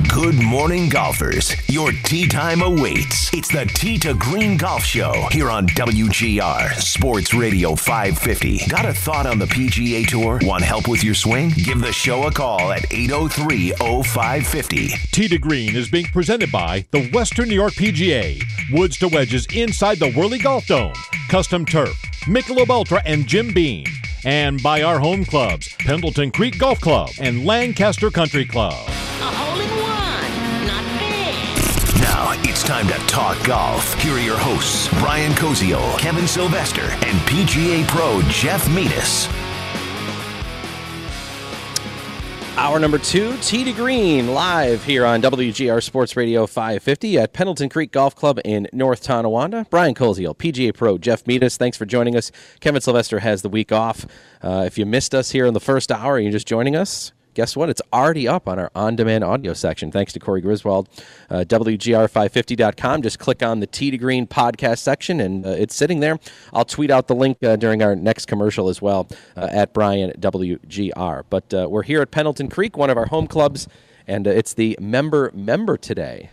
Good morning, golfers. Your tee time awaits. It's the Tee to Green Golf Show here on WGR Sports Radio 550. Got a thought on the PGA Tour? Want help with your swing? Give the show a call at 803 0550. Tee to Green is being presented by the Western New York PGA, Woods to Wedges inside the Whirly Golf Dome, Custom Turf, Michelob Ultra, and Jim Beam. And by our home clubs, Pendleton Creek Golf Club and Lancaster Country Club. It's time to talk golf. Here are your hosts, Brian Koziol, Kevin Sylvester, and PGA Pro Jeff Metis. Hour number two, Tee to Green, live here on WGR Sports Radio 550 at Pendleton Creek Golf Club in North Tonawanda. Brian Koziol, PGA Pro, Jeff Metis, thanks for joining us. Kevin Sylvester has the week off. Uh, if you missed us here in the first hour you're just joining us, guess what? It's already up on our on demand audio section. Thanks to Corey Griswold. Uh, WGR550.com. Just click on the Tee to Green podcast section and uh, it's sitting there. I'll tweet out the link uh, during our next commercial as well uh, at Brian WGR. But uh, we're here at Pendleton Creek, one of our home clubs, and uh, it's the member member today.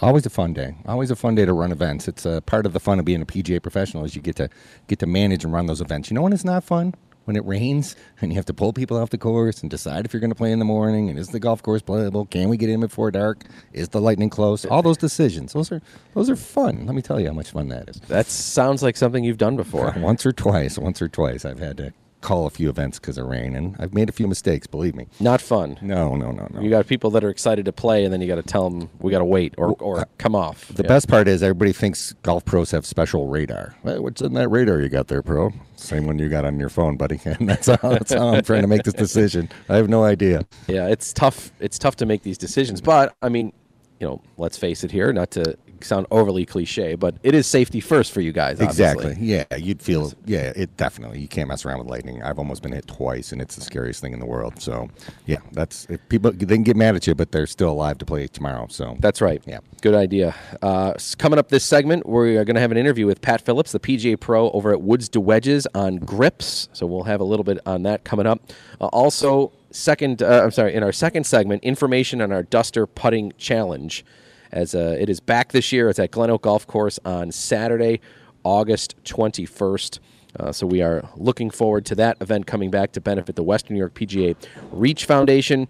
Always a fun day. Always a fun day to run events. It's a part of the fun of being a PGA professional is you get to get to manage and run those events. You know when it's not fun? When it rains and you have to pull people off the course and decide if you're going to play in the morning and is the golf course playable? Can we get in before dark? Is the lightning close? All those decisions. Those are those are fun. Let me tell you how much fun that is. That sounds like something you've done before. Once or twice, once or twice, I've had to call a few events because of rain, and I've made a few mistakes. Believe me. Not fun. No, no, no, no. You got people that are excited to play, and then you got to tell them we got to wait or, or uh, come off. The Yeah. best part is everybody thinks golf pros have special radar. Hey, what's in that radar you got there, pro? Same one you got on your phone, buddy. And that's how that's how I'm trying to make this decision. I have no idea. Yeah, it's tough. It's tough to make these decisions, but I mean, you know, let's face it here, not to sound overly cliche, but it is safety first for you guys. obviously. Exactly. Yeah, you'd feel. Yeah, it definitely. You can't mess around with lightning. I've almost been hit twice, and it's the scariest thing in the world. So, yeah, that's if people they can get mad at you, but they're still alive to play tomorrow. So That's right. Yeah. Good idea. Uh, coming up this segment, we're going to have an interview with Pat Phillips, the PGA Pro over at Woods to Wedges on grips. So we'll have a little bit on that coming up. Uh, also, second, uh, I'm sorry, in our second segment, information on our Duster Putting Challenge. As uh, it is back this year, it's at Glen Oak Golf Course on Saturday, August 21st. Uh, so we are looking forward to that event coming back to benefit the Western New York PGA Reach Foundation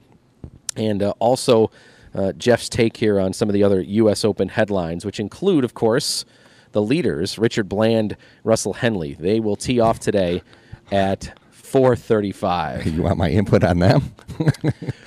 and uh, also uh, Jeff's take here on some of the other U.S. Open headlines, which include, of course, the leaders Richard Bland, Russell Henley. They will tee off today at 4:35. you want my input on them?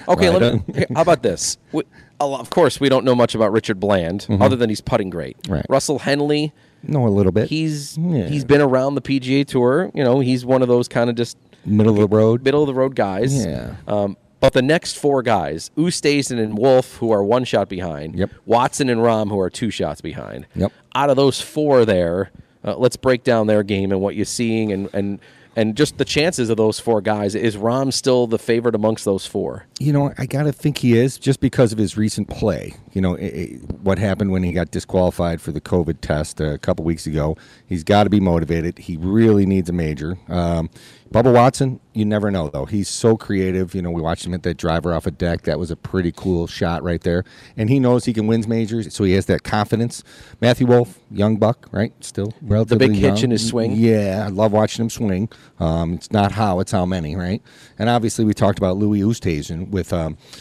Okay, Right let me, here, how about this? We, of course, we don't know much about Richard Bland, other than he's putting great. Mm-hmm. Right. Russell Henley, no, a little bit. he's Yeah. he's been around the PGA Tour. You know, he's one of those kind of just middle of the road. middle of the road guys. Yeah. Um, but the next four guys, Oosthuizen and Wolff, who are one shot behind. Yep. Watson and Rahm, who are two shots behind. Yep. Out of those four there, uh, let's break down their game and what you're seeing and, and and just the chances of those four guys. Is Rahm still the favorite amongst those four? You know, I gotta think he is just because of his recent play. You know, i i what happened when he got disqualified for the COVID test a couple weeks ago. He's got to be motivated. He really needs a major. Um, Bubba Watson, you never know though. He's so creative. You know, we watched him hit that driver off a deck. That was a pretty cool shot right there. And he knows he can win majors, so he has that confidence. Matthew Wolff, young buck, right? Still relatively big hitch young. in his swing. Yeah, I love watching him swing. Um, it's not how, it's how many, right? And obviously, we talked about Louis Oosthuizen with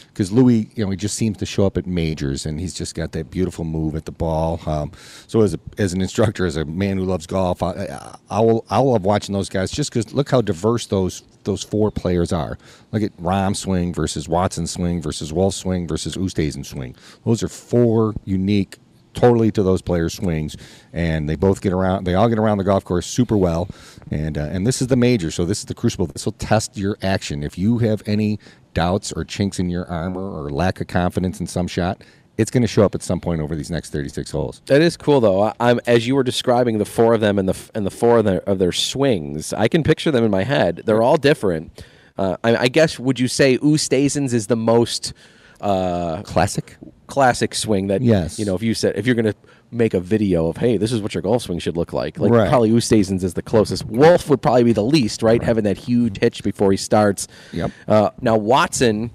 because Louis, you know, he just seems to show up at majors, and he's just got that beautiful move at the ball. Um, so as a, as an instructor, as a man who loves golf, I, I, I will I love watching those guys just because look how diverse those those four players are. Look at Rahm swing versus Watson swing versus Wolff swing versus Oosthuizen swing. Those are four unique totally to those players' swings, and they both get around. They all get around the golf course super well, and uh, and this is the major, so this is the crucible. This will test your action. If you have any doubts or chinks in your armor or lack of confidence in some shot, it's going to show up at some point over these next 36 holes. That is cool, though. I, I'm as you were describing the four of them and the and the four of their, of their swings. I can picture them in my head. They're all different. Uh, I, I guess would you say Oosthuizen's is the most uh, Classic. classic swing that Yes. you know if you said if you're going to make a video of hey this is what your golf swing should look like like Right. probably Oosthuizen's is the closest Wolff would probably be the least right, having that huge hitch before he starts Yep. uh, now Watson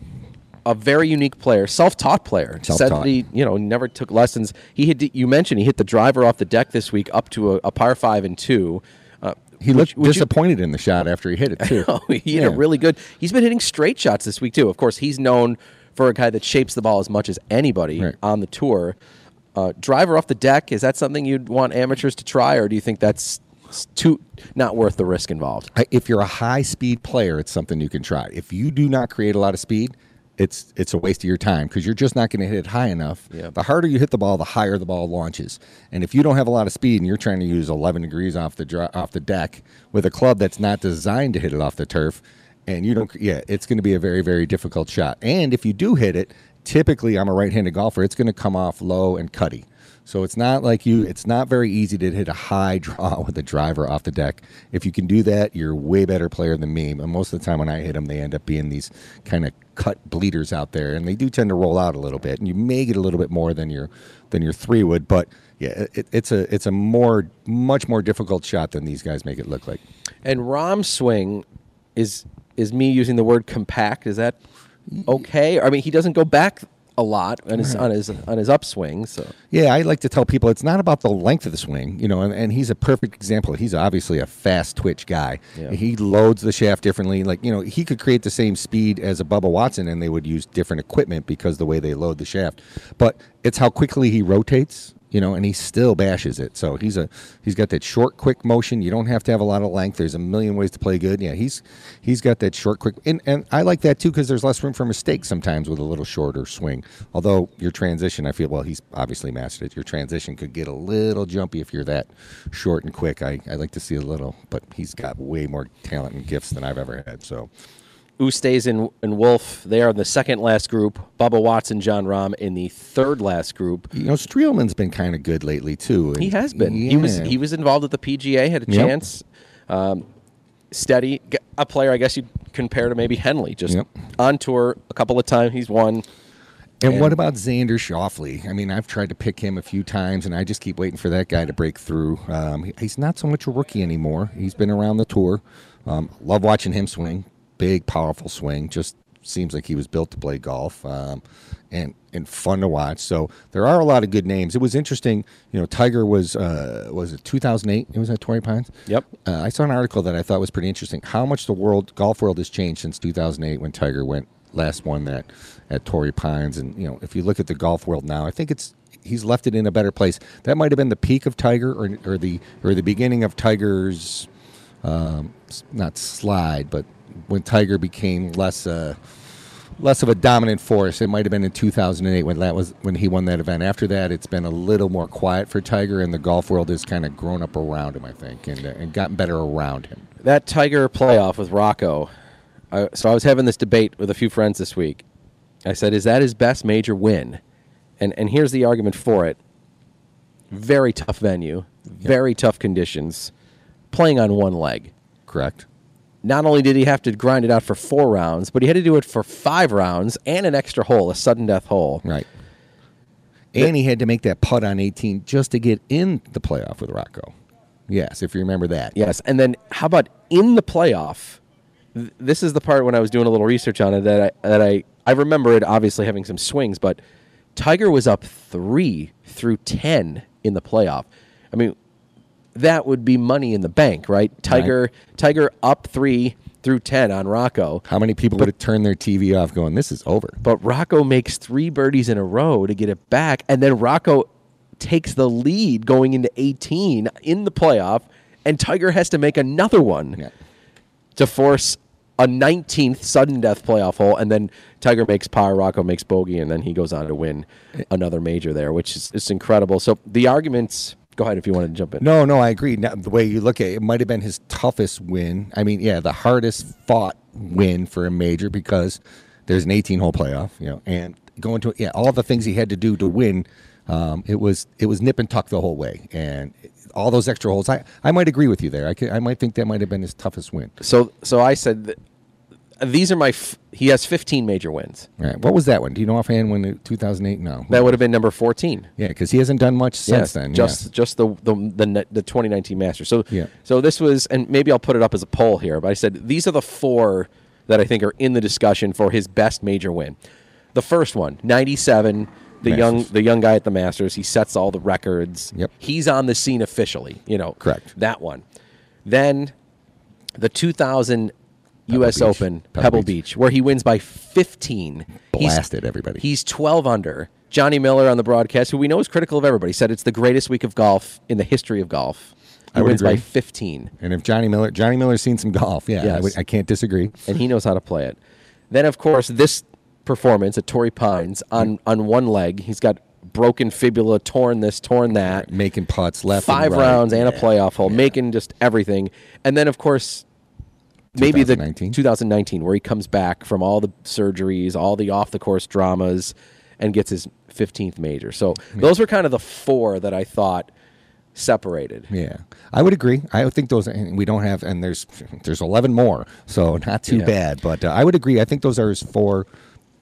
a very unique player self-taught player said that he you know never took lessons he hit you mentioned he hit the driver off the deck this week up to a, a par five and two uh, He looked would you- disappointed in the shot after he hit it too. Oh, he hit Yeah. it really good. He's been hitting straight shots this week too. Of course, he's known for a guy that shapes the ball as much as anybody Right. on the tour. Uh, driver off the deck is that something you'd want amateurs to try, or do you think that's too not worth the risk involved? If you're a high speed player, it's something you can try. If you do not create a lot of speed, it's it's a waste of your time because you're just not going to hit it high enough. Yeah. The harder you hit the ball, the higher the ball launches. And if you don't have a lot of speed and you're trying to use 11 degrees off the dri- off the deck with a club that's not designed to hit it off the turf, and you don't, yeah, it's going to be a very very difficult shot. And if you do hit it, typically I'm a right-handed golfer, it's going to come off low and cutty. So it's not like you. It's not very easy to hit a high draw with a driver off the deck. If you can do that, you're a way better player than me. But most of the time when I hit them, they end up being these kind of cut bleeders out there, and they do tend to roll out a little bit. And you may get a little bit more than your than your three would, but yeah, it, it's a it's a more much more difficult shot than these guys make it look like. And Rahm's swing is is me using the word compact. Is that okay? I mean, he doesn't go back a lot on his on his on his upswing. So Yeah, I like to tell people it's not about the length of the swing, you know, and, and he's a perfect example. He's obviously a fast twitch guy. Yeah. He loads the shaft differently. Like, you know, he could create the same speed as a Bubba Watson and they would use different equipment because the way they load the shaft. But it's how quickly he rotates, you know, and he still bashes it. So he's a he's got that short, quick motion. You don't have to have a lot of length. There's a million ways to play good. Yeah, he's he's got that short, quick, and and I like that too because there's less room for mistakes sometimes with a little shorter swing. Although your transition, I feel well, he's obviously mastered it. Your transition could get a little jumpy if you're that short and quick. I I like to see a little, but he's got way more talent and gifts than I've ever had. So. Oosthuizen, and Wolff, they are in the second last group. Bubba Watson, Jon Rahm in the third last group. You know, Streelman's been kind of good lately too. He has been. He was he was involved at the PGA, had a Yep. chance. Um, steady, a player I guess you'd compare to maybe Henley. Just Yep. on tour a couple of times, he's won. And, And- what about Xander Schauffele? I mean, I've tried to pick him a few times, and I just keep waiting for that guy to break through. Um, he- he's not so much a rookie anymore. He's been around the tour. Um, love watching him swing. Big, powerful swing. Just seems like he was built to play golf, um, and and fun to watch. So there are a lot of good names. It was interesting. You know, Tiger was uh, was it 2008? It was at Torrey Pines. Yep. Uh, I saw an article that I thought was pretty interesting. How much the world golf world has changed since 2008 when Tiger went last won that at Torrey Pines. And you know, if you look at the golf world now, I think it's he's left it in a better place. That might have been the peak of Tiger, or, or the or the beginning of Tiger's um, not slide, but when Tiger became less. Uh, less of a dominant force. It might have been in 2008 when that was when he won that event. After that, it's been a little more quiet for Tiger, and the golf world has kind of grown up around him, I think, and, uh, and gotten better around him. That Tiger playoff with Rocco. I, so I was having this debate with a few friends this week. I said, "Is that his best major win?" And and here's the argument for it. Very tough venue, very tough conditions, playing on one leg. Correct. Not only did he have to grind it out for four rounds, but he had to do it for five rounds and an extra hole, a sudden death hole. Right. and he had to make that putt on 18 just to get in the playoff with Rocco. Yes, if you remember that. Yes, and then how about in the playoff? Th- This is the part when I was doing a little research on it that I that I I remember it obviously having some swings, but Tiger was up three through ten in the playoff. I mean, that would be money in the bank, right? Tiger Tiger up three through ten on Rocco, How many people would have turned their TV off going, this is over? but Rocco makes three birdies in a row to get it back, and then Rocco takes the lead going into eighteen in the playoff, and Tiger has to make another one. Yeah. to force a 19th sudden death playoff hole, and then Tiger makes par, Rocco makes bogey, and then he goes on to win eh. another major there, which is it's incredible. So the arguments. Go ahead if you want to jump in. No, no, I agree. Now, the way you look at it, it might have been his toughest win. I mean, yeah, the hardest fought win for a major because there's an 18 hole playoff, you know, and going to yeah, all the things he had to do to win. Um, it was it was nip and tuck the whole way, and all those extra holes. I, I might agree with you there. I could, I might think that might have been his toughest win. So so I said that these are my. F- he has 15 major wins. All right, what was that one? Do you know offhand when it- 2008? No, That would have been number 14. yeah, because he hasn't done much since Yes, then. just yeah. just the the the, the 2019 Masters. So Yeah. so this was, and maybe I'll put it up as a poll here. But I said these are the four that I think are in the discussion for his best major win. The first one, 97. The young the young guy at the Masters. He sets all the records. Yep. He's on the scene officially. You know. Correct. That one. Then the 2000 U.S. Beach. Open Pebble Pebble, Beach. Beach. where he wins by 15. He's- Blasted everybody. He's 12 under. Johnny Miller on the broadcast, who we know is critical of everybody, said it's the greatest week of golf in the history of golf. He I wins by 15, and if Johnny Miller, Johnny Miller's seen some golf, yeah, I, would, I can't disagree. and he knows how to play it. Then, of course, this performance at Torrey Pines on, on one leg, he's got broken fibula, torn this, torn that. Making putts left, and Five right. rounds and a playoff hole, making just everything. And then, of course, maybe the 2019? 2019, where he comes back from all the surgeries, all the off the course dramas, and gets his 15th major. So those were kind of the four that I thought separated. Yeah, I would agree. I would think those, and we don't have, and there's there's 11 more, so not too Yeah. bad. But uh, I would agree. I think those are his four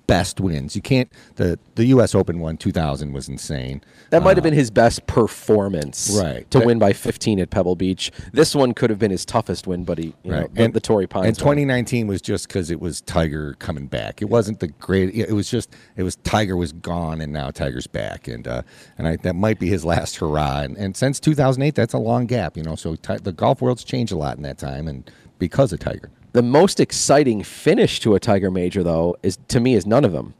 best wins. You can't the the U.S. Open one 2000 was insane. That might have been his best performance, Uh, Right. To That- win by 15 at Pebble Beach. This one could have been his toughest win, but he, you know, the, the Torrey Pines. And one. 2019 was just because it was Tiger coming back. It wasn't the great. It was just it was Tiger was gone and now Tiger's back, and uh, and I, that might be his last hurrah. And, and since 2008, that's a long gap, you know. So ti- the golf world's changed a lot in that time, and because of Tiger. The most exciting finish to a Tiger Major, though, is to me is none of them.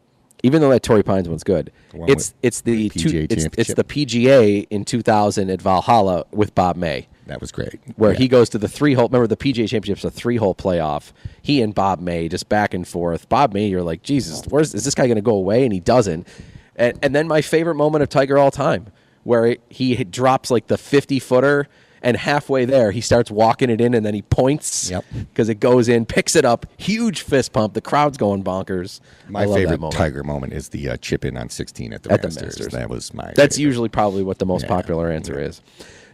Even though that Torrey Pines one's good, one it's it's the PGA two, it's, it's the PGA in 2000 at Valhalla with Bob May. That was great. where Yeah. he goes to the three hole. Remember, the PGA Championship's a three hole playoff. He and Bob May just back and forth. Bob May, you're like, Jesus, where's is this guy going to go away? And he doesn't. And, and then my favorite moment of Tiger all time, where he drops like the 50 footer, and halfway there he starts walking it in, and then he points Yep. because it goes in, picks it up, huge fist pump. The crowd's going bonkers. My favorite moment. Tiger moment is the uh, chip in on 16 at the, At the Masters. Masters. That was my. That's favorite. usually probably what the most Yeah. popular answer is.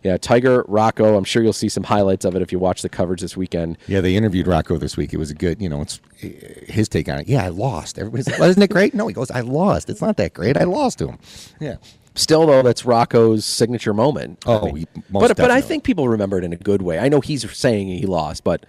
Yeah, Tiger, Rocco. I'm sure you'll see some highlights of it if you watch the coverage this weekend. Yeah, they interviewed Rocco this week. It was a good, you know, it's his take on it. Yeah, I lost. Everybody's like, well, isn't it great? No, he goes, I lost. It's not that great. I lost to him. Yeah. Still, though, that's Rocco's signature moment. Oh, I mean, but but I think people remember it in a good way. I know he's saying he lost, but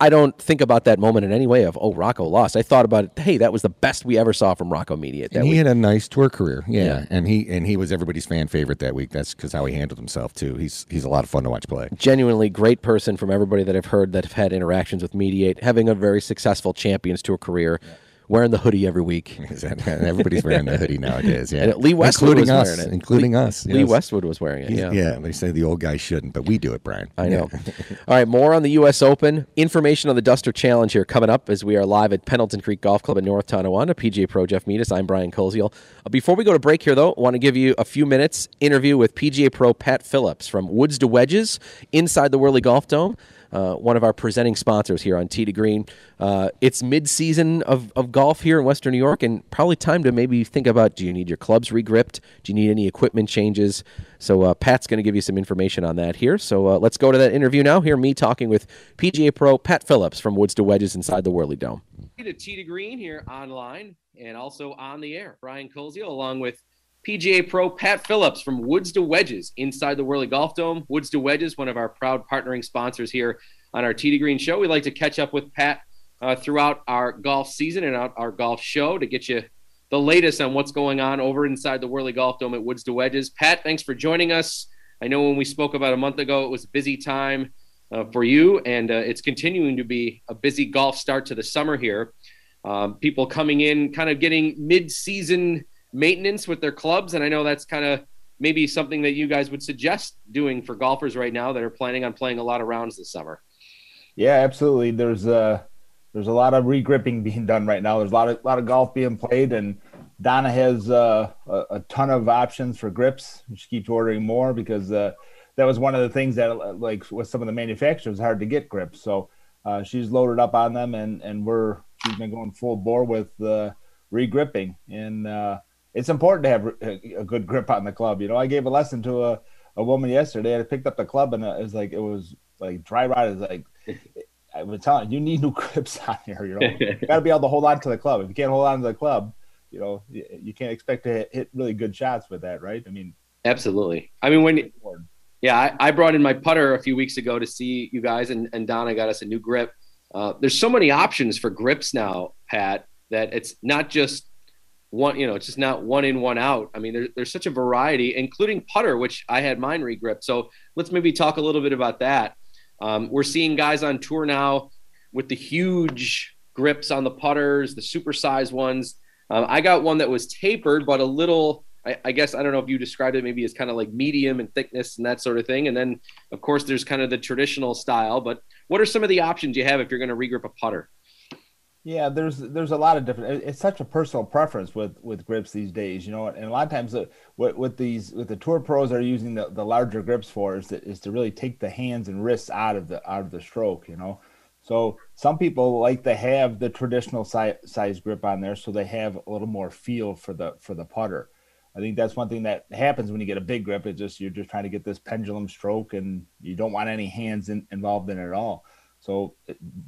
I- don't think about that moment in any way of oh Rocco lost. I thought about it. Hey, that was the best we ever saw from Rocco Mediate that And he week. had a nice tour career. Yeah. Yeah. And he and he was everybody's fan favorite that week. That's because how he handled himself too. He's he's a lot of fun to watch play. Genuinely great person from everybody that I've heard that have had interactions with Mediate, having a very successful Champions Tour career, wearing the hoodie every week. Everybody's wearing the hoodie nowadays. Yeah. And Lee Westwood including was us, wearing it. including Lee, us. Lee. Westwood was wearing it. Yeah. yeah, they say the old guy shouldn't, but we do it, Brian. I know. All right, more on the U.S. Open. Information on the Duster Challenge here coming up as we are live at Pendleton Creek Golf Club in North Tonawanda. PGA Pro Jeff Metis. I'm Brian Koziol. Uh, before we go to break here, though, I want to give you a few minutes interview with PGA Pro Pat Phillips from Woods to Wedges inside the Whirly Golf Dome. Uh, one of our presenting sponsors here on Tee to Green. Uh, it's mid-season of, of golf here in Western New York, and probably time to maybe think about: Do you need your clubs regripped? Do you need any equipment changes? So uh, Pat's going to give you some information on that here. So uh, let's go to that interview now. Hear me talking with PGA Pro Pat Phillips from Woods to Wedges inside the Whirly Dome. to Tee to Green here online and also on the air. Brian Colzio along with PGA Pro Pat Phillips from Woods to Wedges inside the Whirly Golf Dome. Woods to Wedges, one of our proud partnering sponsors here on our Tee to Green show. We like to catch up with Pat uh, throughout our golf season and our, golf show to get you the latest on what's going on over inside the Whirly Golf Dome at Woods to Wedges. Pat, thanks for joining us. I know when we spoke about a month ago, it was a busy time uh, for you, and uh, it's continuing to be a busy golf start to the summer here. Um, people coming in, kind of getting mid-season maintenance with their clubs, and I know that's kind of maybe something that you guys would suggest doing for golfers right now that are planning on playing a lot of rounds this summer. Yeah, absolutely. There's a there's a lot of regripping being done right now. There's a lot of lot of golf being played, and Donna has uh, a, a, ton of options for grips. She keeps ordering more because uh, that was one of the things that, uh, like, with some of the manufacturers, hard to get grips. So uh, she's loaded up on them, and and we're she's been going full bore with uh, regripping, and uh, it's important to have a, good grip on the club. You know, I gave a lesson to a, a woman yesterday. I picked up the club, and it was like it was like dry rot. Is like I was telling you, you need new grips on here. You know, you got to be able to hold on to the club. If you can't hold on to the club, you know, you, you can't expect to hit really good shots with that, right? I mean, absolutely. I mean, when yeah, I, I, brought in my putter a few weeks ago to see you guys, and, and Donna got us a new grip. Uh, there's so many options for grips now, Pat, that it's not just one, you know, it's just not one in, one out. I mean, there, there's such a variety, including putter, which I had mine regripped. So let's maybe talk a little bit about that. Um, we're seeing guys on tour now with the huge grips on the putters, the supersized ones. Um, I got one that was tapered, but a little, I, I, guess, I don't know if you described it maybe as kind of like medium and thickness and that sort of thing. And then, of course, there's kind of the traditional style. But what are some of the options you have if you're going to regrip a putter? Yeah, there's there's a lot of different. It's such a personal preference with with grips these days, you know. And a lot of times, uh, what what these what the tour pros are using the, the larger grips for is to, is to really take the hands and wrists out of the out of the stroke, you know. So some people like to have the traditional size, size grip on there, so they have a little more feel for the for the putter. I think that's one thing that happens when you get a big grip. It's just you're just trying to get this pendulum stroke, and you don't want any hands in, involved in it at all. So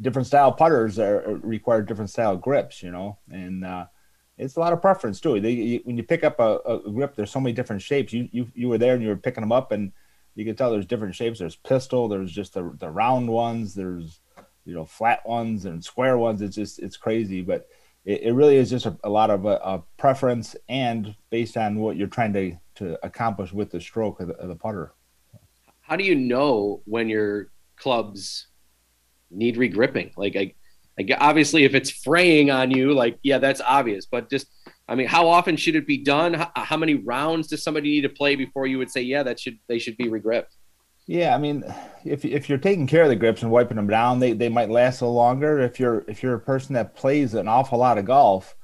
different style putters are, require different style grips, you know, and uh, it's a lot of preference too. They, you, when you pick up a, a, grip, there's so many different shapes. You, you you were there and you were picking them up, and you can tell there's different shapes. There's pistol, there's just the the round ones, there's you know flat ones and square ones. It's just it's crazy, but it, it really is just a, a lot of a, a, preference and based on what you're trying to to accomplish with the stroke of the, of the putter. How do you know when your clubs need regripping. Like I, I obviously if it's fraying on you, like yeah, that's obvious. But just I mean, how often should it be done? How, how, many rounds does somebody need to play before you would say yeah, that should they should be regripped? Yeah, I mean, if if you're taking care of the grips and wiping them down, they, they might last a longer. If you're if you're a person that plays an awful lot of golf,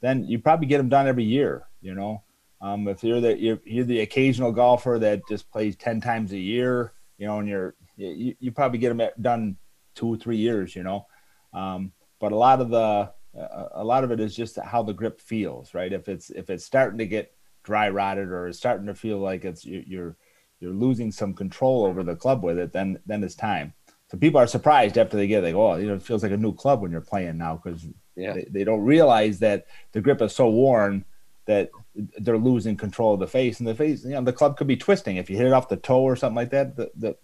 then you probably get them done every year. You know, um, if you're the you're, you're, the occasional golfer that just plays ten times a year, you know, and you're you, you probably get them done two or three years, you know. Um, but a lot of the a lot of it is just how the grip feels, right? If it's if it's starting to get dry rotted or it's starting to feel like it's you're you're losing some control over the club with it, then then it's time. So people are surprised after they get like, oh, you know, it feels like a new club when you're playing now because yeah. they, they don't realize that the grip is so worn that they're losing control of the face and the face. You know, the club could be twisting if you hit it off the toe or something like that. The the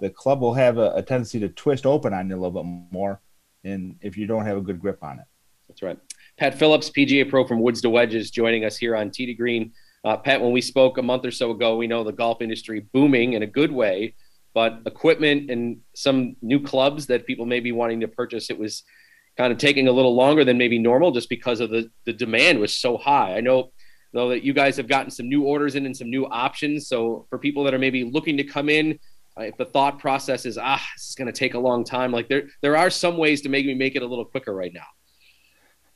the club will have a, a, tendency to twist open on you a little bit more, and if you don't have a good grip on it. That's right. Pat Phillips, PGA Pro from Woods to Wedges, joining us here on Tee to Green. Uh, Pat, when we spoke a month or so ago, we know the golf industry booming in a good way, but equipment and some new clubs that people may be wanting to purchase, it was kind of taking a little longer than maybe normal just because of the, the demand was so high. I know though that you guys have gotten some new orders in and some new options. So for people that are maybe looking to come in, if the thought process is ah is going to take a long time. Like there there are some ways to make me make it a little quicker right now.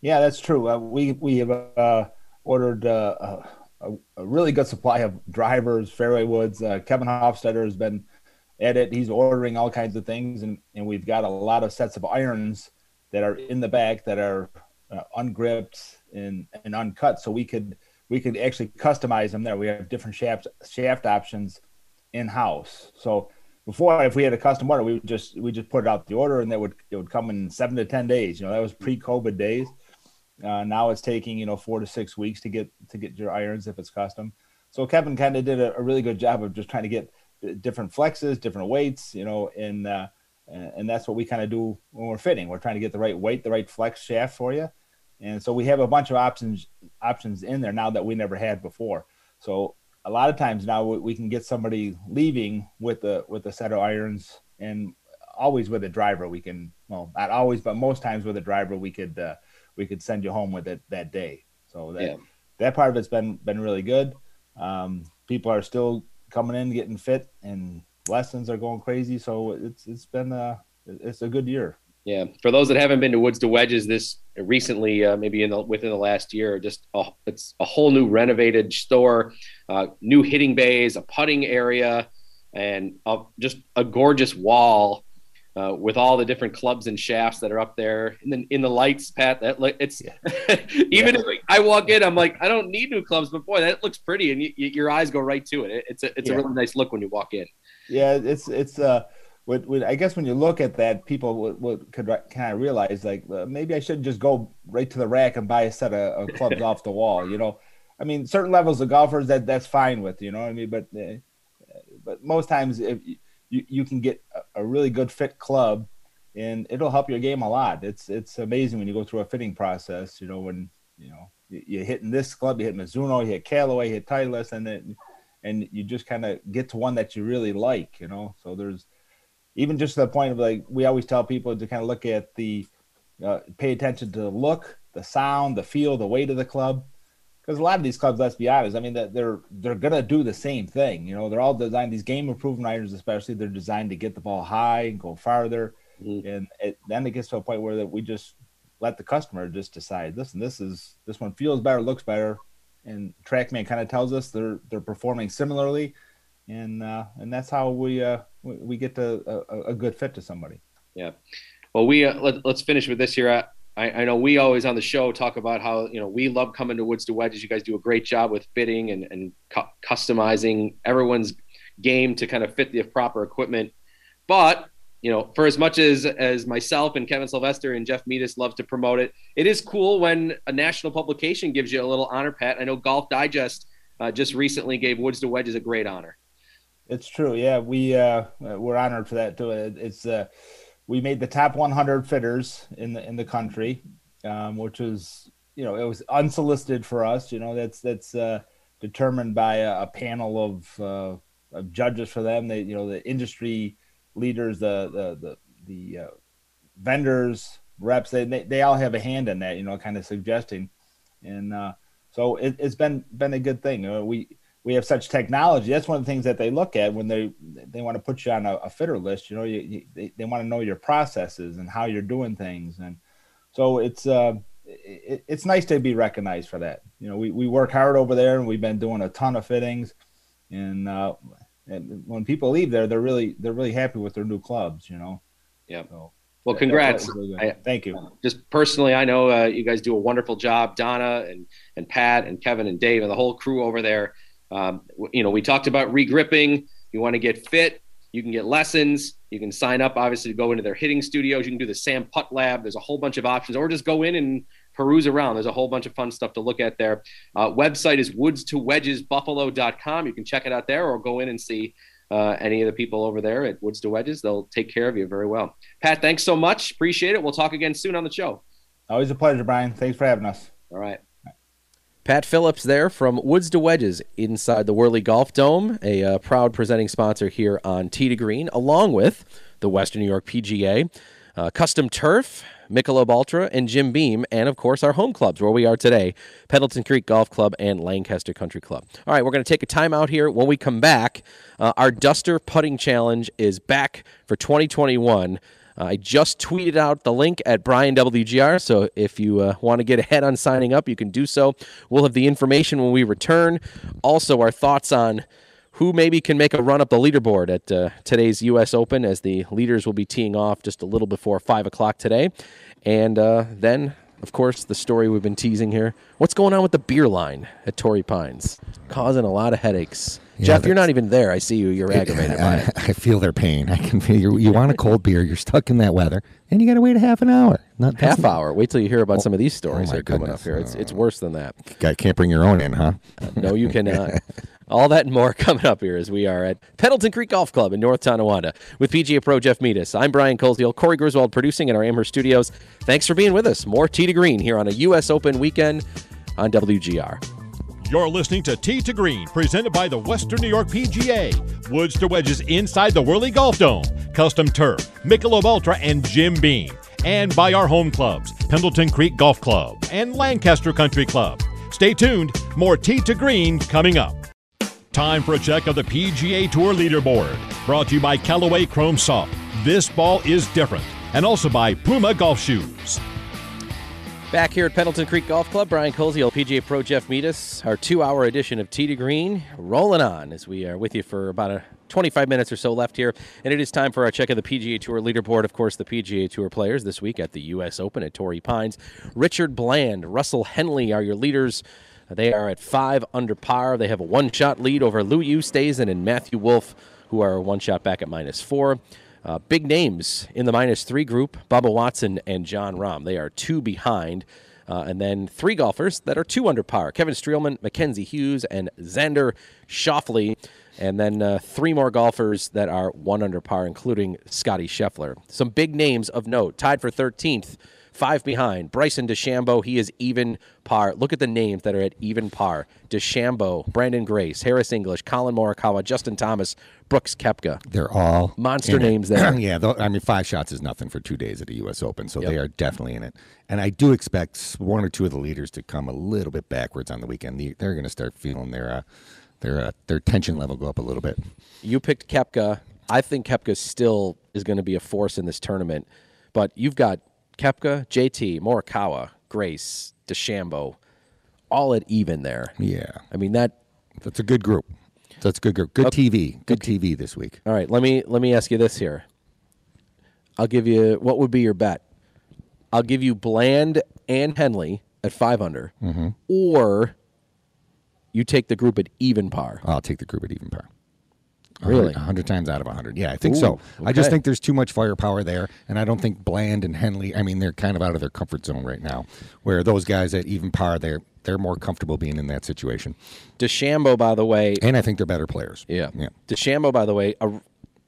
Yeah that's true. Uh, we we have uh, ordered uh, a, a, really good supply of drivers fairway woods. Uh, kevin hofstetter has been at it. He's ordering all kinds of things and and we've got a lot of sets of irons that are in the back that are uh, ungripped and and uncut so we could we could actually customize them there. We have different shaft shaft options in house. So before, if we had a custom order, we would just we just put out the order, and that would it would come in seven to ten days. You know, that was pre-COVID days. Uh, now it's taking you know four to six weeks to get to get your irons if it's custom. So Kevin kind of did a, a, really good job of just trying to get different flexes, different weights, you know, and uh, and that's what we kind of do when we're fitting. We're trying to get the right weight, the right flex shaft for you, and so we have a bunch of options options in there now that we never had before. So a lot of times now we can get somebody leaving with a with a set of irons and always with a driver we can well not always but most times with a driver we could uh, we could send you home with it that day. So that yeah. that part of it's been been really good. Um, people are still coming in getting fit and lessons are going crazy. So it's it's been a it's a good year. Yeah, for those that haven't been to Woods to Wedges this recently, uh, maybe in the within the last year, just a, it's a whole new renovated store, uh, new hitting bays, a putting area, and a, just a gorgeous wall uh, with all the different clubs and shafts that are up there. And then in the lights, Pat, that like it's yeah. even yeah. if I walk in, I'm like, I don't need new clubs, but boy, that looks pretty, and your eyes go right to it. It's a it's yeah. a really nice look when you walk in. Yeah, it's it's uh what, what I guess when you look at that, people would, would could kind of realize like uh, maybe I shouldn't just go right to the rack and buy a set of, of clubs off the wall. You know, I mean, certain levels of golfers that that's fine with. You know what I mean? But uh, but most times if you, you can get a, a really good fit club and it'll help your game a lot. It's it's amazing when you go through a fitting process. You know when you know you're hitting this club, you hit Mizuno, you hit Callaway, you hit Titleist, and then and you just kind of get to one that you really like. You know, so there's even just to the point of like we always tell people to kind of look at the uh, pay attention to the look, the sound, the feel, the weight of the club. Because a lot of these clubs, let's be honest, I mean that they're they're gonna do the same thing. You know, they're all designed. These game improvement irons, especially, they're designed to get the ball high and go farther. Mm-hmm. And it, then it gets to a point where that we just let the customer just decide. Listen, this is this one feels better, looks better, and TrackMan kind of tells us they're they're performing similarly and uh, and that's how we uh, we get to a, a, good fit to somebody. Yeah. Well, we uh, let, us finish with this here. I, I know we always on the show talk about how you know we love coming to Woods to Wedges. You guys do a great job with fitting and and cu- customizing everyone's game to kind of fit the proper equipment. But you know, for as much as as myself and Kevin Sylvester and Jeff Metis love to promote it, it is cool when a national publication gives you a little honor pat. I know Golf Digest uh, just recently gave Woods to Wedges a great honor. It's true. Yeah, we uh, we're honored for that too. It's uh, we made the top 100 fitters in the in the country, um, which was you know it was unsolicited for us. You know that's that's uh, determined by a, a panel of, uh, of judges for them. They you know the industry leaders, the the the, the uh, vendors, reps. They, they they all have a hand in that. You know, kind of suggesting, and uh, so it, has been been a good thing. We we have such technology. That's one of the things that they look at when they they want to put you on a, a fitter list. You know, you, you, they, they want to know your processes and how you're doing things, and so it's uh, it, it's nice to be recognized for that. You know, we, we work hard over there, and we've been doing a ton of fittings, and uh, and when people leave there, they're really they're really happy with their new clubs. You know. Yeah. So, well, congrats. Really I, Thank you. Just personally, I know uh, you guys do a wonderful job, Donna and and Pat and Kevin and Dave and the whole crew over there. Um, you know, we talked about regripping. You want to get fit, you can get lessons. You can sign up, obviously, to go into their hitting studios. You can do the Sam Putt Lab. There's a whole bunch of options, or just go in and peruse around. There's a whole bunch of fun stuff to look at there. Uh, website is woodstowedgesbuffalo.com. You can check it out there, or go in and see uh, any of the people over there at Woods to Wedges. They'll take care of you very well. Pat, thanks so much. Appreciate it. We'll talk again soon on the show. Always a pleasure, Brian. Thanks for having us. All right. Pat Phillips there from Woods to Wedges inside the Whirly Golf Dome, a uh, proud presenting sponsor here on Tee to Green, along with the Western New York PGA, uh, Custom Turf, Michelob Ultra, and Jim Beam, and of course our home clubs where we are today, Pendleton Creek Golf Club and Lancaster Country Club. All right, we're going to take a time out here. When we come back, uh, our Duster Putting Challenge is back for 2021. Uh, I just tweeted out the link at Brian WGR, so if you uh, want to get ahead on signing up, you can do so. We'll have the information when we return. Also, our thoughts on who maybe can make a run up the leaderboard at uh, today's U.S. Open, as the leaders will be teeing off just a little before 5 o'clock today. And uh, then, of course, the story we've been teasing here. What's going on with the beer line at Torrey Pines? Causing a lot of headaches Jeff, you're not even there. I see you. You're aggravated by I, it. I feel their pain. I can feel you. You want a cold beer? You're stuck in that weather, and you got to wait a half an hour. Not Half that's- hour. Wait till you hear about oh, some of these stories oh that are coming goodness. up here. It's it's uh, worse than that. Guy can't bring your own in, huh? Uh, no, you cannot. Uh, all that and more coming up here as we are at Pendleton Creek Golf Club in North Tonawanda with PGA Pro Jeff Meadis. I'm Brian Colesdale, Corey Griswold producing in our Amherst studios. Thanks for being with us. More Tee to Green here on a U.S. Open weekend on WGR. You're listening to Tee to Green, presented by the Western New York PGA. Woods to wedges inside the Whirly Golf Dome, Custom Turf, Michelob Ultra, and Jim Beam. And by our home clubs, Pendleton Creek Golf Club and Lancaster Country Club. Stay tuned, more Tee to Green coming up. Time for a check of the PGA Tour leaderboard. Brought to you by Callaway Chrome Soft. This ball is different. And also by Puma Golf Shoes. Back here at Pendleton Creek Golf Club, Brian Colesdale, PGA Pro Jeff Meadis, our two-hour edition of Tee to Green, rolling on as we are with you for about a 25 minutes or so left here, and it is time for our check of the PGA Tour leaderboard. Of course, the PGA Tour players this week at the U.S. Open at Torrey Pines. Richard Bland, Russell Henley are your leaders. They are at five under par. They have a one-shot lead over Lou Oosthuizen and Matthew Wolff, who are one shot back at minus four. Uh, big names in the minus three group Bubba Watson and Jon Rahm. They are two behind. Uh, and then three golfers that are two under par Kevin Streelman, Mackenzie Hughes, and Xander Schauffele. And then uh, three more golfers that are one under par, including Scotty Scheffler. Some big names of note, tied for 13th, five behind. Bryson DeChambeau, he is even par. Look at the names that are at even par DeChambeau, Branden Grace, Harris English, Collin Morikawa, Justin Thomas, Brooks Koepka. They're all Monster in it. names there. yeah, I mean, five shots is nothing for two days at the U.S. Open, so Yep. they are definitely in it. And I do expect one or two of the leaders to come a little bit backwards on the weekend. They're going to start feeling their uh, their uh, their tension level go up a little bit. You picked Koepka. I think Koepka still is going to be a force in this tournament. But you've got Koepka, JT, Morikawa, Grace, DeChambeau, all at even there. Yeah, I mean that. that's a good group. That's a good group. Good TV. Good TV this week. All right, let me let me ask you this here. I'll give you what would be your bet? I'll give you Bland and Henley at five under, Mm-hmm. or you take the group at even par. I'll take the group at even par. Really? A hundred times out of a hundred. Yeah, I think Ooh, so. I just think there's too much firepower there, and I don't think Bland and Henley. I mean, they're kind of out of their comfort zone right now. Where those guys at even par, they're they're more comfortable being in that situation, DeChambeau, by the way, and I think they're better players. Yeah. yeah. DeChambeau, by the way, a,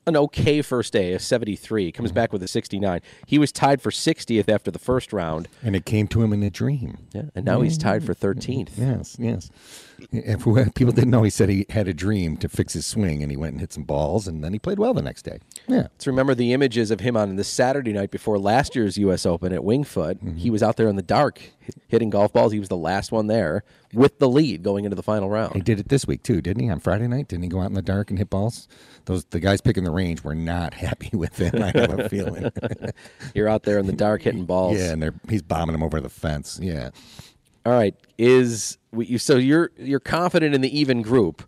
an okay first day, a 73, comes mm-hmm. back with a 69. He was tied for 60th after the first round, And it came to him in a dream. yeah, and now he's tied for 13th. Yes, yes. If people didn't know, he said he had a dream to fix his swing, and he went and hit some balls, and then he played well the next day. Yeah. Let's remember the images of him on the Saturday night before last year's U.S. Open at Winged Foot. Mm-hmm. He was out there in the dark hitting golf balls. He was the last one there with the lead going into the final round. He did it this week too, didn't he? On Friday night, didn't he go out in the dark and hit balls? Those the guys picking the range were not happy with him. I have a feeling. You're out there in the dark hitting balls. yeah, and they're he's bombing them over the fence. Yeah, All right. Is we- so you're you're confident in the even group?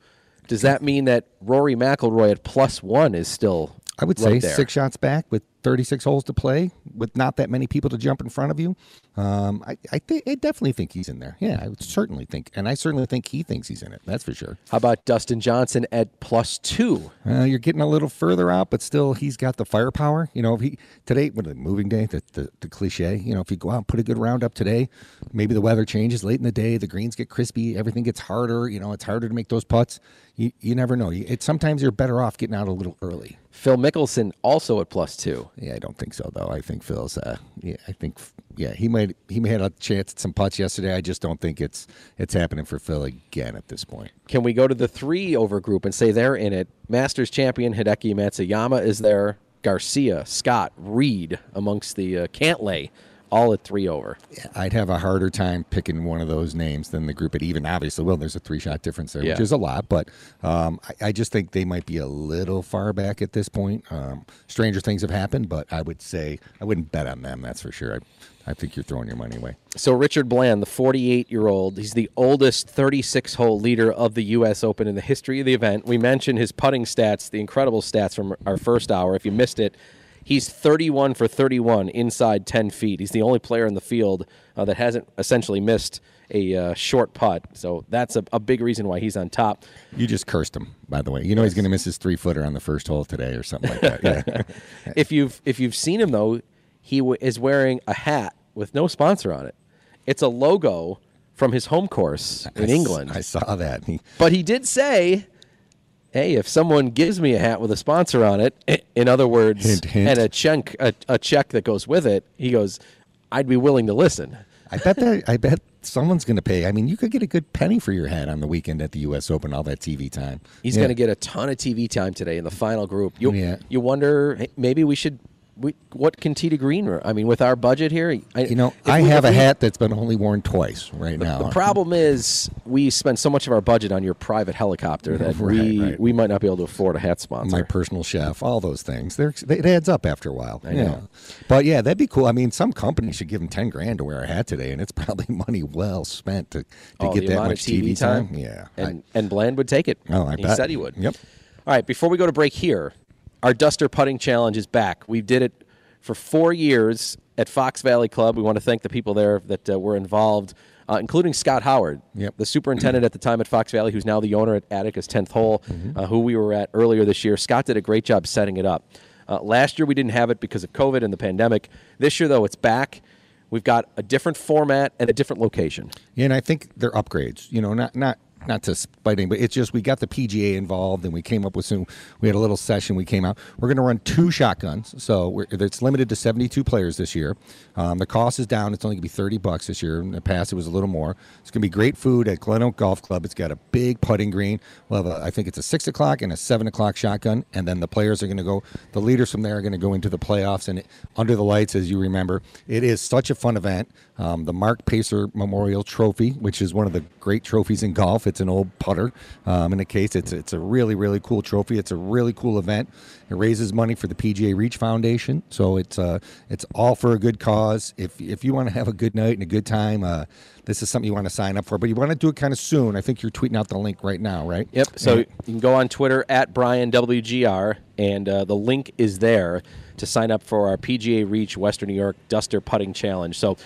Does that mean that Rory McIlroy at plus one is still? I would say there? six shots back with 36 holes to play, with not that many people to jump in front of you. Um, I I, think I definitely think he's in there. Yeah, I would certainly think, and I certainly think he thinks he's in it. That's for sure. How about Dustin Johnson at plus two? Uh, you're getting a little further out, but still, he's got the firepower. You know, if he today, what moving day, the, the the cliche. You know, if you go out and put a good round up today, maybe the weather changes late in the day, the greens get crispy, everything gets harder. You know, it's harder to make those putts. You you never know. It sometimes you're better off getting out a little early. Phil Mickelson also at plus two. Yeah, I don't think so though. I think Phil's. Uh, yeah, I think. Yeah, he might. He may have a chance at some putts yesterday. I just don't think it's it's happening for Phil again at this point. Can we go to the three over group and say they're in it? Masters champion Hideki Matsuyama is there. Garcia, Scott, Reed amongst the uh, Cantlay, all at three over. I'd have a harder time picking one of those names than the group at even. Obviously, well, there's a three shot difference there, Yeah. which is a lot, but um, I, I just think they might be a little far back at this point. Um, stranger things have happened, but I would say I wouldn't bet on them. That's for sure. I, I think you're throwing your money away. So Richard Bland, the 48-year-old, he's the oldest 36-hole leader of the U.S. Open in the history of the event. We mentioned his putting stats, the incredible stats from our first hour. If you missed it, he's 31 for 31 inside 10 feet. He's the only player in the field uh, that hasn't essentially missed a uh, short putt. So that's a, a big reason why he's on top. You just cursed him, by the way. You know he's going to miss his three footer on the first hole today or something like that. Yeah. If you've if you've seen him though, he w- is wearing a hat with no sponsor on it. It's a logo from his home course in s- England. I saw that. He, But he did say, "Hey, if someone gives me a hat with a sponsor on it, in other words, Hint, hint. and a check a, a check that goes with it, he goes, I'd be willing to listen." I bet that I bet someone's going to pay. I mean, you could get a good penny for your hat on the weekend at the U.S. Open. All that TV time. He's Yeah. going to get a ton of TV time today in the final group. You Yeah. you wonder maybe we should. We, what can Tee to Green? I mean, with our budget here, I, You know, I we- have a we- hat that's been only worn twice right now. The problem is we spend so much of our budget on your private helicopter that Right, we right. we might not be able to afford a hat sponsor. my personal chef, all those things. They're, it adds up after a while. I yeah. know. But yeah, that'd be cool. I mean, some company should give him ten grand to wear a hat today, and it's probably money well spent to, to Oh, get that much of TV time? Yeah. and and Bland would take it. Oh, I he bet. said he would. Yep. All right, before we go to break here, our Duster Putting Challenge is back. We did it for four years at Fox Valley Club. We want to thank the people there that uh, were involved, uh, including Scott Howard, Yep. the superintendent at the time at Fox Valley, who's now the owner at Atticus 10th Hole, Mm-hmm. uh, who we were at earlier this year. Scott did a great job setting it up. Uh, last year we didn't have it because of COVID and the pandemic. This year, though, it's back. We've got a different format and a different location. Yeah, and I think they're upgrades. You know, not not not to spite anybody. It's just we got the PGA involved, and we came up with some. We had a little session. We came out. We're going to run two shotguns, so it's limited to seventy-two players this year. Um, the cost is down. It's only going to be thirty bucks this year. In the past, it was a little more. It's going to be great food at Glen Oak Golf Club. It's got a big putting green. We'll have a, I think it's a six o'clock and a seven o'clock shotgun, and then the players are going to go. The leaders from there are going to go into the playoffs and under the lights, as you remember. It is such a fun event. Um, the Mark Pacer Memorial Trophy, which is one of the great trophies in golf. It's an old putter. Um, in the case, it's it's a really really cool trophy. It's a really cool event. It raises money for the PGA Reach Foundation, so it's uh it's all for a good cause. If if you want to have a good night and a good time, uh, this is something you want to sign up for. But you want to do it kind of soon. I think you're tweeting out the link right now, right? Yep. So Yeah. you can go on Twitter at Brian WGR, and uh, the link is there to sign up for our PGA Reach Western New York Duster Putting Challenge. So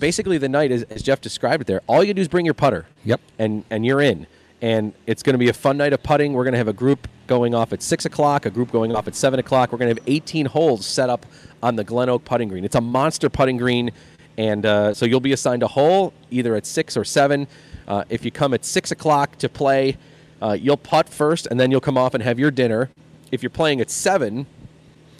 basically, the night, is, as Jeff described it there, all you do is bring your putter. Yep. And and you're in. And it's going to be a fun night of putting. We're going to have a group going off at six o'clock, a group going off at seven o'clock. We're going to have 18 holes set up on the Glen Oak putting green. It's a monster putting green, and uh, so you'll be assigned a hole either at six or seven. Uh, if you come at six o'clock to play, uh, you'll putt first, and then you'll come off and have your dinner. If you're playing at seven,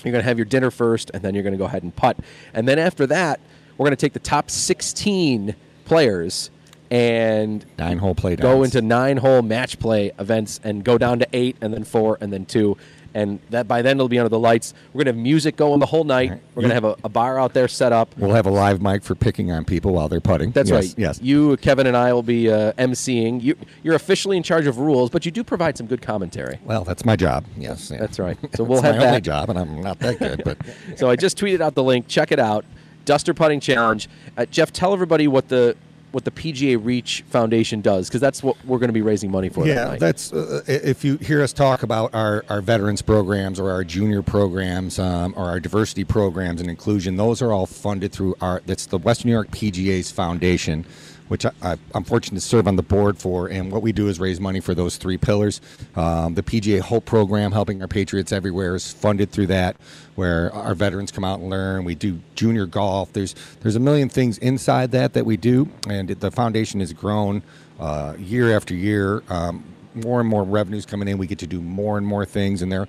you're going to have your dinner first, and then you're going to go ahead and putt. And then after that, we're going to take the top 16 players and Nine hole play go into nine hole match play events and go down to eight and then four and then two. And that by then it'll be under the lights. We're gonna have music going the whole night. We're gonna have a, a bar out there set up. We'll have a live mic for picking on people while they're putting. That's Yes, right. Yes. You, Kevin, and I will be uh, emceeing. You, you're officially in charge of rules, but you do provide some good commentary. Well, that's my job. Yes. yeah. That's right. So we'll That's have my only that. job, and I'm not that good. But So I just tweeted out the link. Check it out. Duster Putting Challenge. Uh, Jeff, tell everybody what the what the PGA Reach Foundation does, because that's what we're going to be raising money for. that yeah, night. that's uh, if you hear us talk about our, our veterans programs or our junior programs um, or our diversity programs and inclusion, those are all funded through our. That's the Western New York PGA's foundation. Which I, I, I'm fortunate to serve on the board for, and what we do is raise money for those three pillars. Um, the PGA Hope program, helping our patriots everywhere, is funded through that, where our veterans come out and learn. We do junior golf. There's there's a million things inside that that we do, and the foundation has grown uh, year after year. Um, more and more revenues coming in. We get to do more and more things, and there,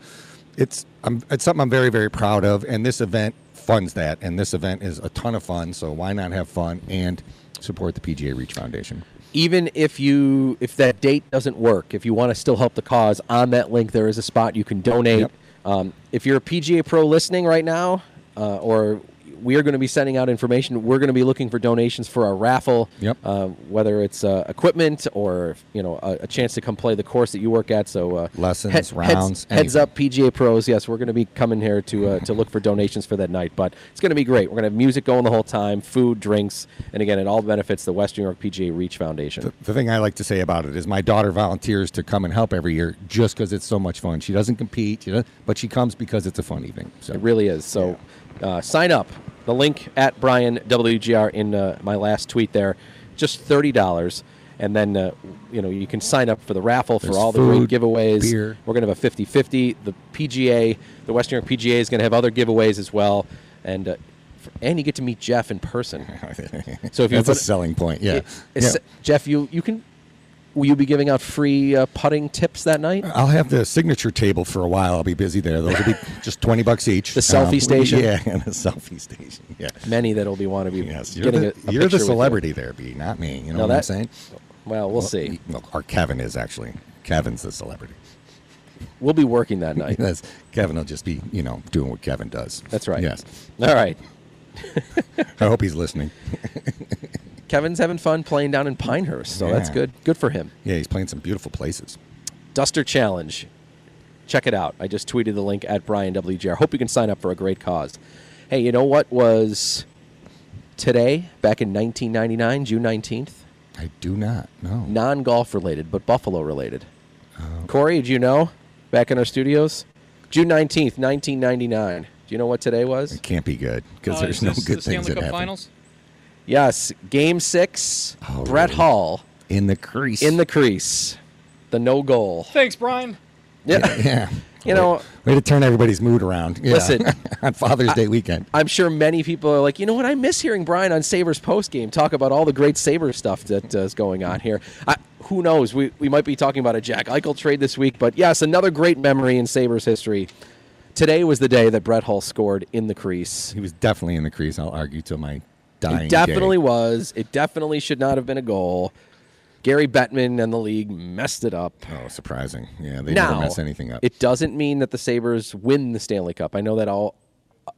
it's I'm, it's something I'm very very proud of. And this event funds that, and this event is a ton of fun. So why not have fun and support the PGA Reach Foundation? even if you if that date doesn't work, if you want to still help the cause, on that link there is a spot you can donate. Yep. Um, if you're a PGA Pro listening right now, uh, or we are going to be sending out information. We're going to be looking for donations for our raffle. Yep. Uh, whether it's uh, equipment or you know a, a chance to come play the course that you work at. So uh, Lessons, heads- rounds, Heads, anything. up, PGA pros. Yes, we're going to be coming here to uh, to look for donations for that night. But it's going to be great. We're going to have music going the whole time, food, drinks, and again, it all benefits the Western New York PGA Reach Foundation. The thing I like to say about it is my daughter volunteers to come and help every year just because it's so much fun. She doesn't compete, you know, but she comes because it's a fun evening. So It really is. So uh, sign up. The link at Brian WGR in uh, my last tweet there. just thirty dollars. And then, uh, you know, you can sign up for the raffle for There's all the great giveaways. beer. We're going to have a 50-50. The PGA, the Western York PGA is going to have other giveaways as well. And uh, and you get to meet Jeff in person. So if you That's a selling point. Yeah. It- it's- Jeff, you you can will you be giving out free uh, putting tips that night? I'll have the signature table for a while. I'll be busy there. Those will be just twenty bucks each. The selfie station? Yeah, and the selfie station. Yeah. Many that'll be want to be Yes, you're getting the, a, a you're the with you. celebrity there, B, not me. You know No, what that- I'm saying? Well, we'll see. Well, or Kevin is actually. Kevin's the celebrity. We'll be working that night. That's, Kevin will just be, you know, doing what Kevin does. That's right. Yes. All right. I hope he's listening. Kevin's having fun playing down in Pinehurst, so that's good. Good for him. Yeah, he's playing some beautiful places. Duster Challenge. Check it out. I just tweeted the link at Brian WGR. Hope you can sign up for a great cause. Hey, you know what was today, back in 1999, June 19th? I do not. know. Non golf related, but Buffalo related. Corey, did you know? Back in our studios? June 19th, 1999. Do you know what today was? It can't be good because Uh, there's no this good the things Stanley that Cup happen. Finals. Yes, game six, Oh, Brett really? Hall In the crease. in the crease. The no goal. Thanks, Brian. Yeah. Yeah. You know, Way to turn everybody's mood around. Yeah. Listen, on Father's Day weekend. I'm sure many people are like, you know what? I miss hearing Brian on Sabres post game talk about all the great Sabres stuff that uh, is going on here. I, who knows? We, we might be talking about a Jack Eichel trade this week, but yes, another great memory in Sabres history. Today was the day that Brett Hull scored in the crease. He was definitely in the crease. I'll argue till my dying It definitely day. was. It definitely should not have been a goal. Gary Bettman and the league messed it up. Oh, surprising. Yeah, they now, never mess anything up. It doesn't mean that the Sabres win the Stanley Cup. I know that all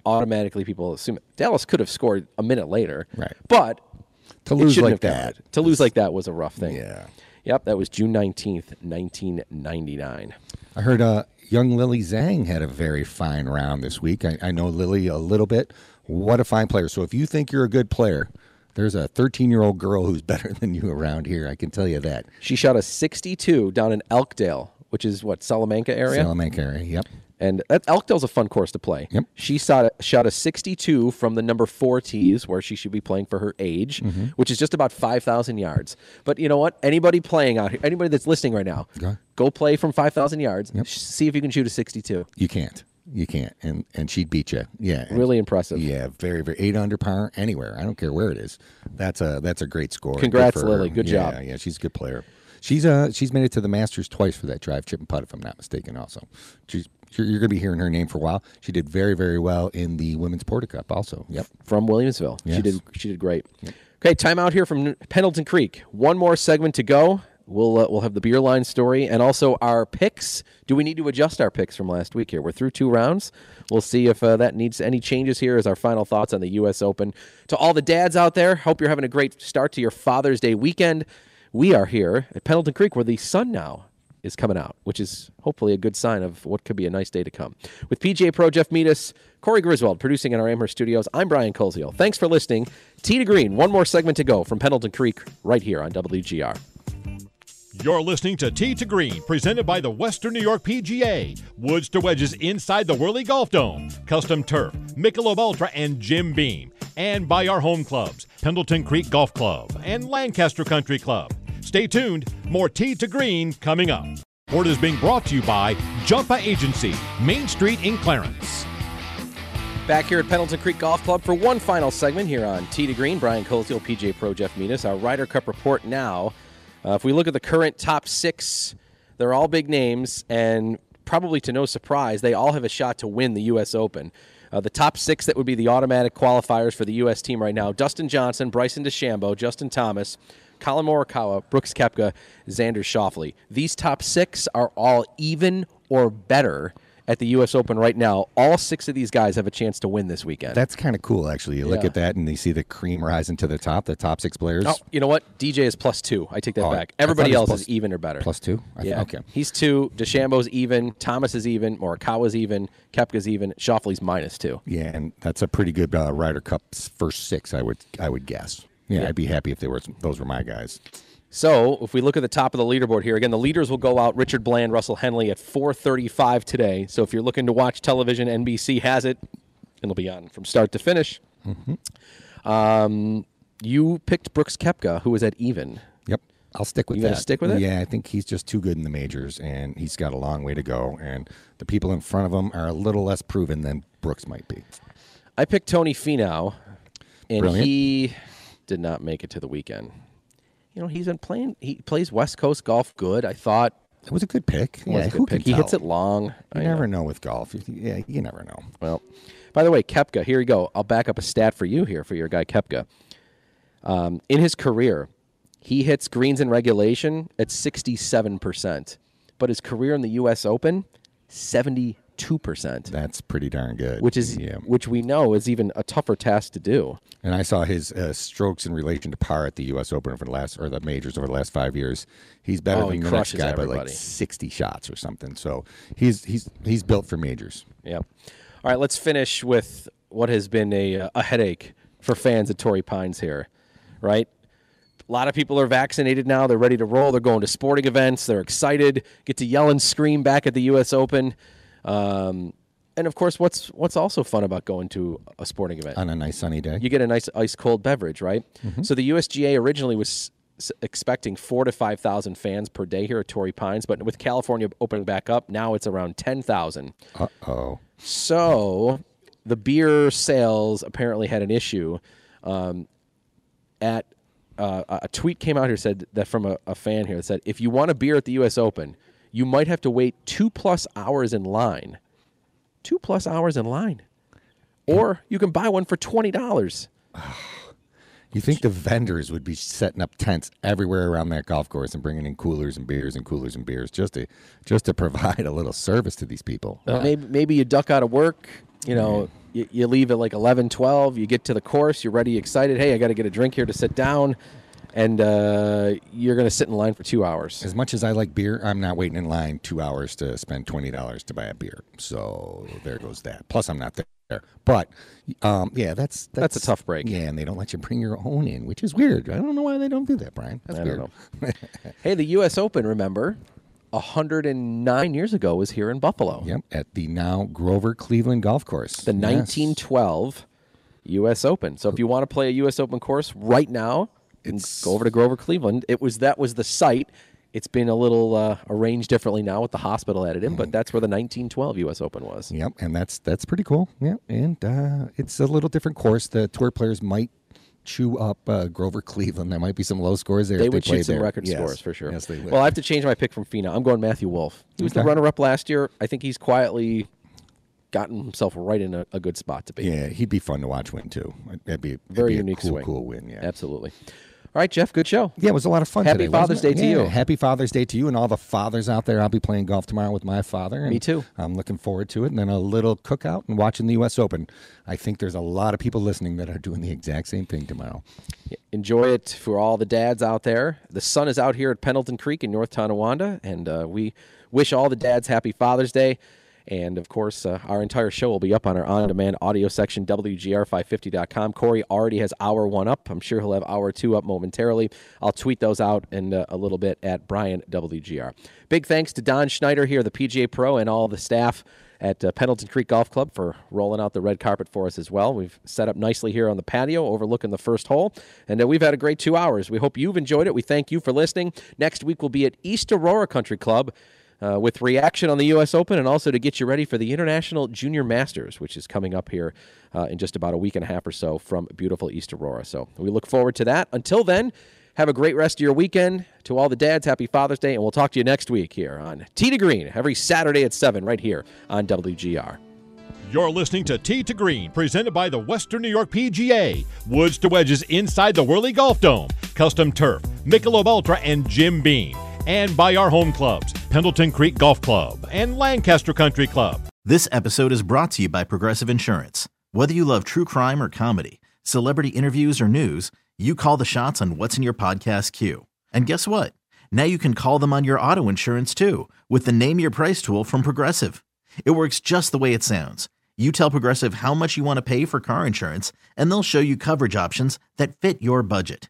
automatically people assume Dallas could have scored a minute later. Right. But to lose like that. counted. To lose like that was a rough thing. Yeah. Yep, that was June 19th, 1999. I heard uh, young Lily Zhang had a very fine round this week. I, I know Lily a little bit. What a fine player. So if you think you're a good player, there's a 13 year old girl who's better than you around here. I can tell you that. She shot a 62 down in Elkdale, which is what, Salamanca area? Salamanca area. Yep. And that, Elkdale's a fun course to play. Yep. She shot a, shot a 62 from the number four tees, where she should be playing for her age, Mm-hmm. which is just about 5,000 yards. But you know what? Anybody playing out here, anybody that's listening right now, Go. go play from 5,000 yards. sh- See if you can shoot a 62. You can't. You can't. And and she'd beat you. Yeah. and- Really impressive. Yeah, very, very eight under par anywhere. I don't care where it is. That's a that's a great score. Good Congrats, her. Lily. Good Yeah, job. Yeah, she's a good player. She's uh she's made it to the Masters twice for that drive, chip and putt, if I'm not mistaken. Also, she's you're, you're going to be hearing her name for a while. She did very, very well in the Women's Porter Cup. Also, yep. from Williamsville. She did she did great. Okay, time out here from Pendleton Creek. One more segment to go. We'll uh, we'll have the beer line story and also our picks. Do we need to adjust our picks from last week here? We're through two rounds. We'll see if uh, that needs any changes Here is our final thoughts on the U.S. Open. To all the dads out there, hope you're having a great start to your Father's Day weekend. We are here at Pendleton Creek where the sun now is coming out, which is hopefully a good sign of what could be a nice day to come. With PGA Pro Jeff Meadus, Corey Griswold producing in our Amherst studios, I'm Brian Koziol. Thanks for listening. Tee to Green, one more segment to go from Pendleton Creek right here on WGR. You're listening to Tee to Green, presented by the Western New York PGA. Woods to wedges inside the Whirly Golf Dome. Custom turf, Michelob Ultra, and Jim Beam. And by our home clubs, Pendleton Creek Golf Club and Lancaster Country Club. Stay tuned. More Tee to Green coming up. Sport is being brought to you by Jumpa Agency, Main Street in Clarence. Back here at Pendleton Creek Golf Club for one final segment here on Tee to Green. Brian Koziol, PGA Pro Jeff Meadus. Our Ryder Cup report now. Uh, if we look at the current top six, they're all big names, and probably to no surprise, they all have a shot to win the U.S. Open. Uh, the top six that would be the automatic qualifiers for the U.S. team right now Dustin Johnson, Bryson DeChambeau, Justin Thomas, Collin Morikawa, Brooks Koepka, Xander Schauffele. These top six are all even or better at the U.S. Open right now. All six of these guys have a chance to win this weekend. That's kind of cool, actually. You look at that and you see the cream rising to the top, the top six players. Oh, you know what? DJ is plus two. I take that Oh, back. Everybody else was is even or better. plus two? I th- yeah. okay. He's two. DeChambeau's even. Thomas is even. Morikawa's even. Koepka's even. Schauffele's minus two. Yeah, and that's a pretty good uh, Ryder Cup's first six, I would I would guess. Yeah, I'd be happy if they were those were my guys. So if we look at the top of the leaderboard here, again, the leaders will go out Richard Bland, Russell Henley at 435 today. So if you're looking to watch television, NBC has it. It'll be on from start to finish. Um, You picked Brooks Koepka, who was at even. Yep. I'll stick with You that. stick with it? Yeah, I think he's just too good in the majors, and he's got a long way to go. And the people in front of him are a little less proven than Brooks might be. I picked Tony Finau, and Brilliant. he did not make it to the weekend. You know, he's been playing. He plays West Coast golf good. I thought It was a good pick. it yeah, who good can pick. He hits it long. You I never know with golf. Yeah, you never know. Well, by the way, Koepka, here you go. I'll back up a stat for you here for your guy Koepka. Um, in his career, he hits greens in regulation at 67%, but his career in the U.S. Open, 72%, That's pretty darn good. which is yeah. which we know is even a tougher task to do. And I saw his uh, strokes in relation to par at the U.S. Open over the last or the majors over the last five years. He's better Oh, than the next guy by like sixty shots or something. So he's he's he's built for majors. Yep. All right, let's finish with what has been a, a headache for fans at Torrey Pines here, right? A lot of people are vaccinated now. They're ready to roll. They're going to sporting events. They're excited. Get to yell and scream back at the U.S. Open. Um, and of course, what's what's also fun about going to a sporting event? On a nice sunny day. you get a nice ice cold beverage, right? So the USGA originally was expecting four to five thousand fans per day here at Torrey Pines, but with California opening back up, now it's around ten thousand. Uh oh. So the beer sales apparently had an issue. Um, at uh, a a tweet came out here said that from a, a fan here that said if you want a beer at the U.S. Open, you might have to wait two plus hours in line. Two plus hours in line, or you can buy one for twenty dollars. You think the vendors would be setting up tents everywhere around that golf course and bringing in coolers and beers and coolers and beers just to just to provide a little service to these people? Uh, maybe maybe you duck out of work. You know, you, you leave at like 11, 12. You get to the course. You're ready, excited. Hey, I got to get a drink here to sit down, and uh, you're going to sit in line for two hours. As much as I like beer, I'm not waiting in line two hours to spend twenty dollars to buy a beer. So there goes that. Plus, I'm not there. But um, yeah, that's, that's That's a tough break. Yeah, and they don't let you bring your own in, which is weird. I don't know why they don't do that, Brian. That's I weird. hey, the U.S. Open, remember, 109 years ago was here in Buffalo. Yep, at the now Grover Cleveland Golf Course. The Yes. 1912 U.S. Open. So if you want to play a U.S. Open course right now, It's- go over to Grover Cleveland. It was that was the site. It's been a little uh, arranged differently now with the hospital added in, but that's where the 1912 U.S. Open was. Yep, and that's that's pretty cool. Yeah, and uh, it's a little different course. The tour players might chew up uh, Grover Cleveland. There might be some low scores there. They would shoot some there. record Yes. scores for sure. Yes, they would. Well, I have to change my pick from Finau. I'm going Matthew Wolff. He was the runner-up last year. I think he's quietly gotten himself right in a, a good spot to be. yeah, he'd be fun to watch win too. That'd be Very be unique cool, swing. cool win. Yeah, Absolutely. All right, Jeff. Good show. Yeah, it was a lot of fun. Happy today, Father's? Day to Yeah, you. Happy Father's Day to you and all the fathers out there. I'll be playing golf tomorrow with my father. And Me too. I'm looking forward to it. And then a little cookout and watching the U.S. Open. I think there's a lot of people listening that are doing the exact same thing tomorrow. Enjoy it for all the dads out there. The sun is out here at Pendleton Creek in North Tonawanda, and uh, we wish all the dads happy Father's Day. And of course, uh, our entire show will be up on our on demand audio section, WGR550.com. Corey already has hour one up. I'm sure he'll have hour two up momentarily. I'll tweet those out in uh, a little bit at Brian WGR. Big thanks to Don Schneider here, the PGA Pro, and all the staff at uh, Pendleton Creek Golf Club for rolling out the red carpet for us as well. We've set up nicely here on the patio overlooking the first hole, and uh, we've had a great two hours. We hope you've enjoyed it. We thank you for listening. Next week we'll be at East Aurora Country Club. Uh, with reaction on the U.S. Open and also to get you ready for the International Junior Masters, which is coming up here uh, in just about a week and a half or so from beautiful East Aurora. So we look forward to that. Until then, have a great rest of your weekend. To all the dads, happy Father's Day, and we'll talk to you next week here on Tee to Green every Saturday at 7 right here on WGR. You're listening to Tee to Green, presented by the Western New York PGA. Woods to wedges inside the Whirly Golf Dome. Custom turf, Michelob Ultra, and Jim Beam. And by our home clubs, Pendleton Creek Golf Club and Lancaster Country Club. This episode is brought to you by Progressive Insurance. Whether you love true crime or comedy, celebrity interviews or news, you call the shots on what's in your podcast queue. And guess what? Now you can call them on your auto insurance too with the Name Your Price tool from Progressive. It works just the way it sounds. You tell Progressive how much you want to pay for car insurance, and they'll show you coverage options that fit your budget.